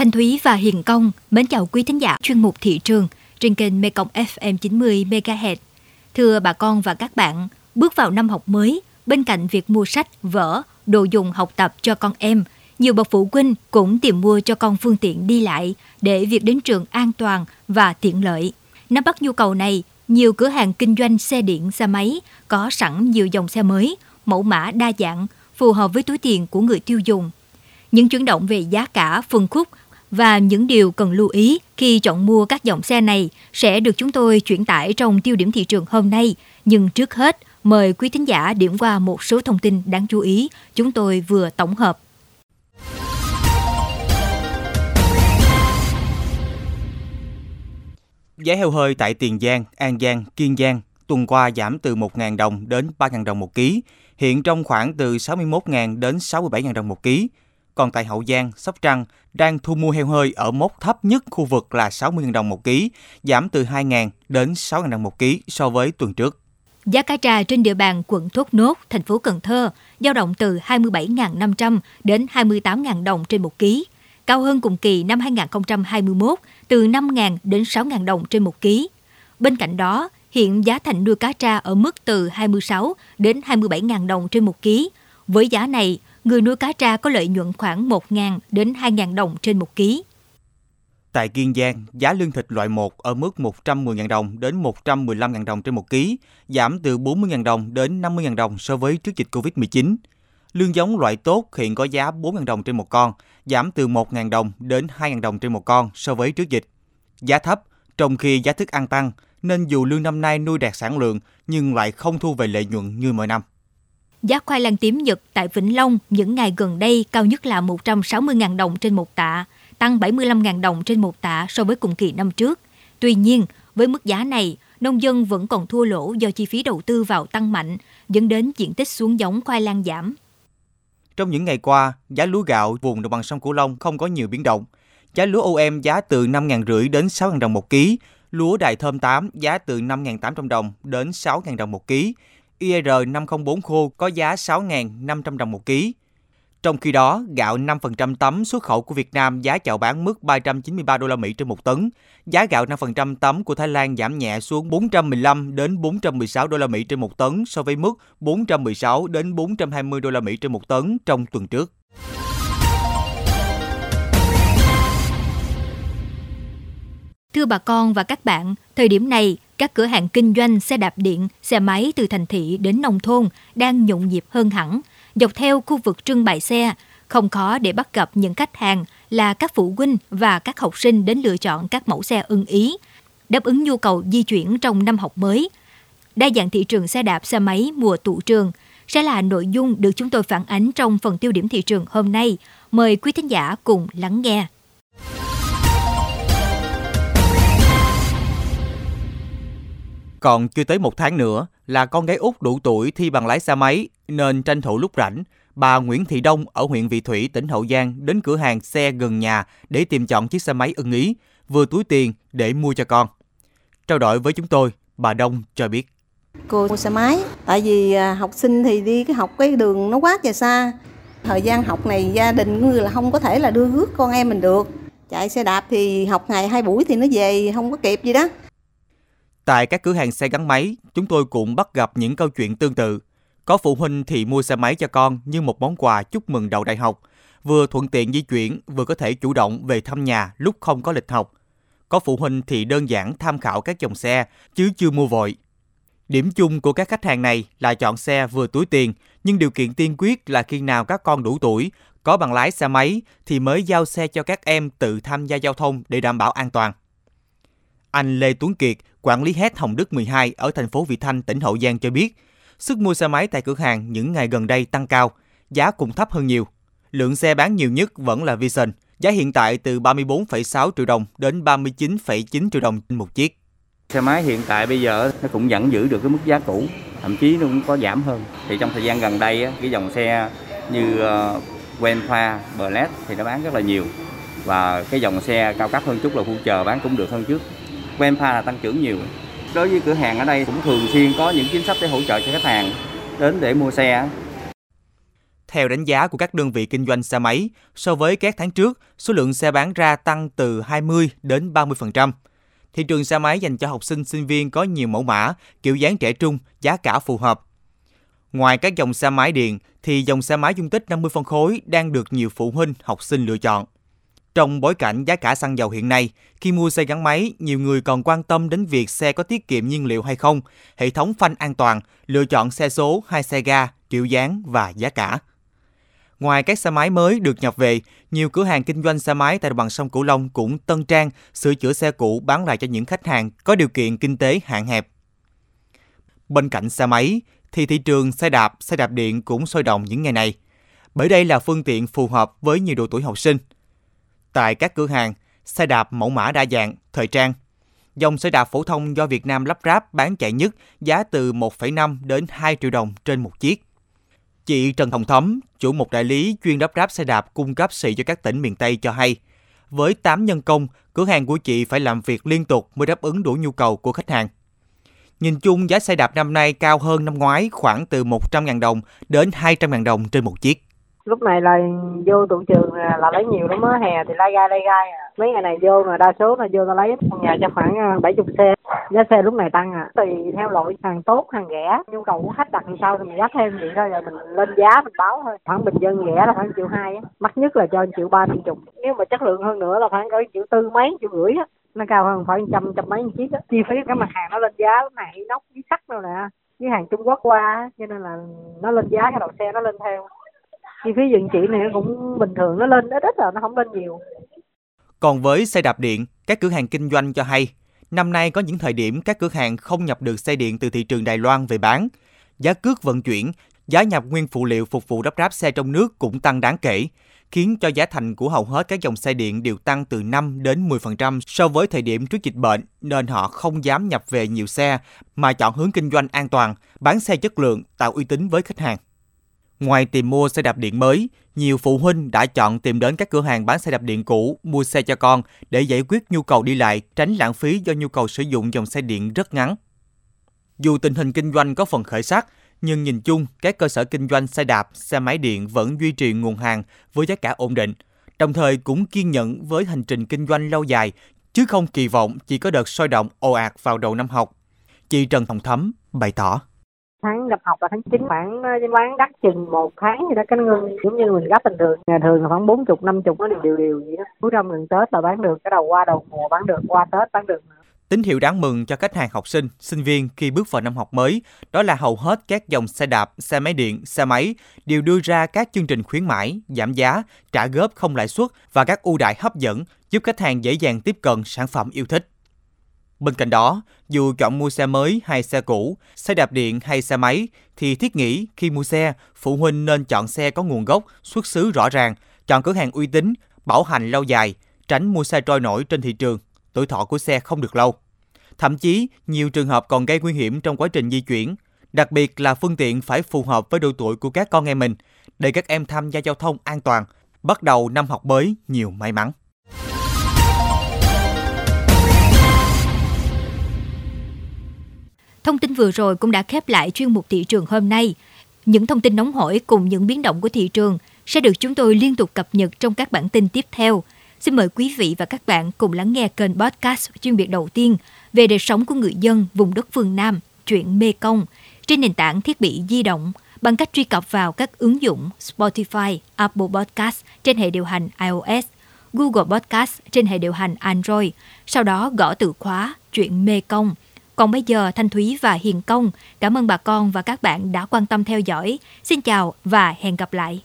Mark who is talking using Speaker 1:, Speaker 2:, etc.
Speaker 1: Thanh Thúy và Hiền Công mến chào quý thính giả chuyên mục thị trường trên kênh Mekong FM 90 MHz. Thưa bà con và các bạn, bước vào năm học mới, bên cạnh việc mua sách, vở, đồ dùng học tập cho con em, nhiều bậc phụ huynh cũng tìm mua cho con phương tiện đi lại để việc đến trường an toàn và tiện lợi. Nắm bắt nhu cầu này, nhiều cửa hàng kinh doanh xe điện, xe máy có sẵn nhiều dòng xe mới, mẫu mã đa dạng, phù hợp với túi tiền của người tiêu dùng. Những chuyển động về giá cả, phân khúc và những điều cần lưu ý khi chọn mua các dòng xe này sẽ được chúng tôi chuyển tải trong tiêu điểm thị trường hôm nay. Nhưng trước hết, mời quý thính giả điểm qua một số thông tin đáng chú ý chúng tôi vừa tổng hợp.
Speaker 2: Giá heo hơi tại Tiền Giang, An Giang, Kiên Giang tuần qua giảm từ 1.000 đồng đến 3.000 đồng một ký, hiện trong khoảng từ 61.000 đến 67.000 đồng một ký. Còn tại Hậu Giang, Sóc Trăng đang thu mua heo hơi ở mốc thấp nhất khu vực là 60.000 đồng một ký, giảm từ 2.000 đến 6.000 đồng một ký so với tuần trước.
Speaker 1: Giá cá trà trên địa bàn quận Thốt Nốt, thành phố Cần Thơ dao động từ 27.500 đến 28.000 đồng trên một ký, cao hơn cùng kỳ năm 2021 từ 5.000 đến 6.000 đồng trên một ký. Bên cạnh đó, hiện giá thành nuôi cá tra ở mức từ 26 đến 27.000 đồng trên một ký. Với giá này, người nuôi cá tra có lợi nhuận khoảng 1.000 đến 2.000 đồng trên 1 kg.
Speaker 2: Tại Kiên Giang, giá lương thịt loại 1 ở mức 110.000 đồng đến 115.000 đồng trên 1 kg, giảm từ 40.000 đồng đến 50.000 đồng so với trước dịch Covid-19. Lương giống loại tốt hiện có giá 4.000 đồng trên một con, giảm từ 1.000 đồng đến 2.000 đồng trên một con so với trước dịch. Giá thấp, trong khi giá thức ăn tăng, nên dù lương năm nay nuôi đạt sản lượng nhưng lại không thu về lợi nhuận như mọi năm.
Speaker 1: Giá khoai lang tím Nhật tại Vĩnh Long những ngày gần đây cao nhất là 160.000 đồng trên một tạ, tăng 75.000 đồng trên một tạ so với cùng kỳ năm trước. Tuy nhiên, với mức giá này, nông dân vẫn còn thua lỗ do chi phí đầu tư vào tăng mạnh, dẫn đến diện tích xuống giống khoai lang giảm.
Speaker 2: Trong những ngày qua, giá lúa gạo vùng đồng bằng sông Cửu Long không có nhiều biến động. Giá lúa OM giá từ 5.500 đến 6.000 đồng một ký, lúa đài thơm 8 giá từ 5.800 đồng đến 6.000 đồng một ký, IR 504 khô có giá 6.500 đồng một ký. Trong khi đó, gạo 5% tấm xuất khẩu của Việt Nam giá chào bán mức 393 đô la Mỹ trên 1 tấn. Giá gạo 5% tấm của Thái Lan giảm nhẹ xuống 415 đến 416 đô la Mỹ trên 1 tấn so với mức 416 đến 420 đô la Mỹ trên 1 tấn trong tuần trước.
Speaker 1: Thưa bà con và các bạn, thời điểm này, các cửa hàng kinh doanh xe đạp điện, xe máy từ thành thị đến nông thôn đang nhộn nhịp hơn hẳn. Dọc theo khu vực trưng bày xe, không khó để bắt gặp những khách hàng là các phụ huynh và các học sinh đến lựa chọn các mẫu xe ưng ý, đáp ứng nhu cầu di chuyển trong năm học mới. Đa dạng thị trường xe đạp xe máy mùa tụ trường sẽ là nội dung được chúng tôi phản ánh trong phần tiêu điểm thị trường hôm nay. Mời quý thính giả cùng lắng nghe.
Speaker 2: Còn chưa tới một tháng nữa là con gái út đủ tuổi thi bằng lái xe máy nên tranh thủ lúc rảnh, bà Nguyễn Thị Đông ở huyện Vị Thủy, tỉnh Hậu Giang đến cửa hàng xe gần nhà để tìm chọn chiếc xe máy ưng ý, vừa túi tiền để mua cho con. Trao đổi với chúng tôi, bà Đông cho biết.
Speaker 3: Cô mua xe máy, tại vì à, học sinh thì đi cái học cái đường nó quá trời xa. Thời gian học này gia đình người là không có thể là đưa rước con em mình được. Chạy xe đạp thì học ngày hai buổi thì nó về không có kịp gì đó.
Speaker 2: Tại các cửa hàng xe gắn máy, chúng tôi cũng bắt gặp những câu chuyện tương tự. Có phụ huynh thì mua xe máy cho con như một món quà chúc mừng đầu đại học, vừa thuận tiện di chuyển, vừa có thể chủ động về thăm nhà lúc không có lịch học. Có phụ huynh thì đơn giản tham khảo các dòng xe, chứ chưa mua vội. Điểm chung của các khách hàng này là chọn xe vừa túi tiền, nhưng điều kiện tiên quyết là khi nào các con đủ tuổi, có bằng lái xe máy thì mới giao xe cho các em tự tham gia giao thông để đảm bảo an toàn. Anh Lê Tuấn Kiệt, quản lý hết Hồng Đức 12 ở thành phố Vị Thanh, tỉnh Hậu Giang cho biết, sức mua xe máy tại cửa hàng những ngày gần đây tăng cao, giá cũng thấp hơn nhiều. Lượng xe bán nhiều nhất vẫn là Vision, giá hiện tại từ 34,6 triệu đồng đến 39,9 triệu đồng một chiếc.
Speaker 4: Xe máy hiện tại bây giờ nó cũng vẫn giữ được cái mức giá cũ, thậm chí nó cũng có giảm hơn. Thì trong thời gian gần đây cái dòng xe như ờ, uh, Wenfa, Blade thì nó bán rất là nhiều và cái dòng xe cao cấp hơn chút là Future bán cũng được hơn trước. Wenfa là tăng trưởng nhiều. Đối với cửa hàng ở đây cũng thường xuyên có những chính sách để hỗ trợ cho khách hàng đến để mua xe.
Speaker 2: Theo đánh giá của các đơn vị kinh doanh xe máy, so với các tháng trước, số lượng xe bán ra tăng từ 20 đến 30%. Thị trường xe máy dành cho học sinh sinh viên có nhiều mẫu mã, kiểu dáng trẻ trung, giá cả phù hợp. Ngoài các dòng xe máy điện, thì dòng xe máy dung tích 50 phân khối đang được nhiều phụ huynh, học sinh lựa chọn. Trong bối cảnh giá cả xăng dầu hiện nay, khi mua xe gắn máy, nhiều người còn quan tâm đến việc xe có tiết kiệm nhiên liệu hay không, hệ thống phanh an toàn, lựa chọn xe số hay xe ga, kiểu dáng và giá cả. Ngoài các xe máy mới được nhập về, nhiều cửa hàng kinh doanh xe máy tại đồng bằng sông Cửu Long cũng tân trang, sửa chữa xe cũ bán lại cho những khách hàng có điều kiện kinh tế hạn hẹp. Bên cạnh xe máy, thì thị trường xe đạp, xe đạp điện cũng sôi động những ngày này. Bởi đây là phương tiện phù hợp với nhiều độ tuổi học sinh. Tại các cửa hàng, xe đạp mẫu mã đa dạng, thời trang. Dòng xe đạp phổ thông do Việt Nam lắp ráp bán chạy nhất giá từ 1,5 đến 2 triệu đồng trên một chiếc. Chị Trần Hồng Thấm, chủ một đại lý chuyên lắp ráp xe đạp cung cấp xị cho các tỉnh miền Tây cho hay, với 8 nhân công, cửa hàng của chị phải làm việc liên tục mới đáp ứng đủ nhu cầu của khách hàng. Nhìn chung giá xe đạp năm nay cao hơn năm ngoái khoảng từ 100.000 đồng đến 200.000 đồng trên một chiếc
Speaker 5: lúc này là vô tụ trường là lấy nhiều lắm á hè thì lai gai lai gai à. Mấy ngày này vô mà đa số là vô ta lấy nhà cho khoảng à, bảy chục xe. Giá xe lúc này tăng à. Tùy theo loại hàng tốt hàng rẻ. Nhu cầu của khách đặt làm sao thì mình giá thêm vậy thôi rồi mình lên giá mình báo thôi. Khoảng bình dân rẻ là khoảng triệu hai á. Mắc nhất là cho triệu ba triệu chục. Nếu mà chất lượng hơn nữa là khoảng cỡ triệu tư mấy triệu rưỡi á. Nó cao hơn khoảng trăm trăm mấy chiếc á. Chi phí cái mặt hàng nó lên giá lúc này nóc với sắt đâu nè. Với hàng Trung Quốc qua cho nên là nó lên giá cái đầu xe nó lên theo chi phí vận chuyển này cũng bình thường nó lên ít ít rồi nó không lên nhiều
Speaker 2: còn với xe đạp điện các cửa hàng kinh doanh cho hay năm nay có những thời điểm các cửa hàng không nhập được xe điện từ thị trường Đài Loan về bán giá cước vận chuyển giá nhập nguyên phụ liệu phục vụ lắp ráp xe trong nước cũng tăng đáng kể khiến cho giá thành của hầu hết các dòng xe điện đều tăng từ 5 đến 10% so với thời điểm trước dịch bệnh, nên họ không dám nhập về nhiều xe mà chọn hướng kinh doanh an toàn, bán xe chất lượng, tạo uy tín với khách hàng. Ngoài tìm mua xe đạp điện mới, nhiều phụ huynh đã chọn tìm đến các cửa hàng bán xe đạp điện cũ mua xe cho con để giải quyết nhu cầu đi lại, tránh lãng phí do nhu cầu sử dụng dòng xe điện rất ngắn. Dù tình hình kinh doanh có phần khởi sắc, nhưng nhìn chung, các cơ sở kinh doanh xe đạp, xe máy điện vẫn duy trì nguồn hàng với giá cả ổn định, đồng thời cũng kiên nhẫn với hành trình kinh doanh lâu dài, chứ không kỳ vọng chỉ có đợt sôi động ồ ạt vào đầu năm học. Chị Trần Hồng Thấm bày tỏ
Speaker 5: tháng nhập học là tháng 9 khoảng ờ, bán đắt chừng một tháng gì đó cái ngưng giống như mình gấp bình thường. Ngày thường là khoảng bốn chục năm chục nó đều đều đều vậy đó. Cuối năm gần tết là bán được cái đầu qua đầu mùa bán được qua tết bán được
Speaker 2: Tín hiệu đáng mừng cho khách hàng học sinh, sinh viên khi bước vào năm học mới đó là hầu hết các dòng xe đạp, xe máy điện, xe máy đều đưa ra các chương trình khuyến mãi, giảm giá, trả góp không lãi suất và các ưu đại hấp dẫn giúp khách hàng dễ dàng tiếp cận sản phẩm yêu thích. Bên cạnh đó, dù chọn mua xe mới hay xe cũ, xe đạp điện hay xe máy, thì thiết nghĩ khi mua xe, phụ huynh nên chọn xe có nguồn gốc, xuất xứ rõ ràng, chọn cửa hàng uy tín, bảo hành lâu dài, tránh mua xe trôi nổi trên thị trường, tuổi thọ của xe không được lâu. Thậm chí, nhiều trường hợp còn gây nguy hiểm trong quá trình di chuyển, đặc biệt là phương tiện phải phù hợp với độ tuổi của các con em mình, để các em tham gia giao thông an toàn, bắt đầu năm học mới nhiều may mắn.
Speaker 1: Thông tin vừa rồi cũng đã khép lại chuyên mục thị trường hôm nay. Những thông tin nóng hổi cùng những biến động của thị trường sẽ được chúng tôi liên tục cập nhật trong các bản tin tiếp theo. Xin mời quý vị và các bạn cùng lắng nghe kênh podcast chuyên biệt đầu tiên về đời sống của người dân vùng đất phương Nam, chuyện Mê Công, trên nền tảng thiết bị di động bằng cách truy cập vào các ứng dụng Spotify, Apple Podcast trên hệ điều hành iOS, Google Podcast trên hệ điều hành Android, sau đó gõ từ khóa chuyện Mê Công – còn bây giờ Thanh Thúy và Hiền Công, cảm ơn bà con và các bạn đã quan tâm theo dõi. Xin chào và hẹn gặp lại.